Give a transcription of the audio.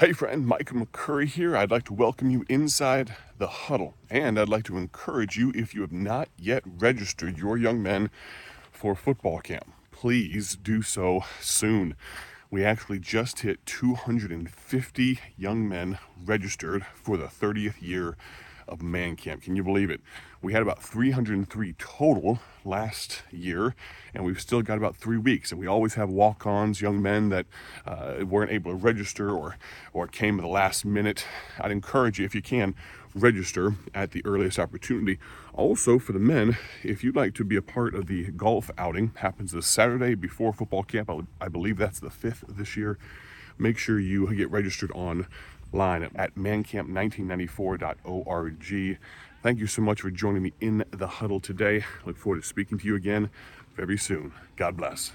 Hey friend, Michael McCurry here. I'd like to welcome you inside the huddle, and I'd like to encourage you if you have not yet registered your young men for football camp, please do so soon. We actually just hit 250 young men registered for the 30th year of Man Camp. Can you believe it? We had about 303 total last year, and we've still got about three weeks. And we always have walk-ons, young men that uh, weren't able to register or or came at the last minute. I'd encourage you, if you can, register at the earliest opportunity. Also, for the men, if you'd like to be a part of the golf outing, happens this Saturday before football camp. I, I believe that's the fifth this year. Make sure you get registered online at mancamp1994.org. Thank you so much for joining me in the huddle today. Look forward to speaking to you again very soon. God bless.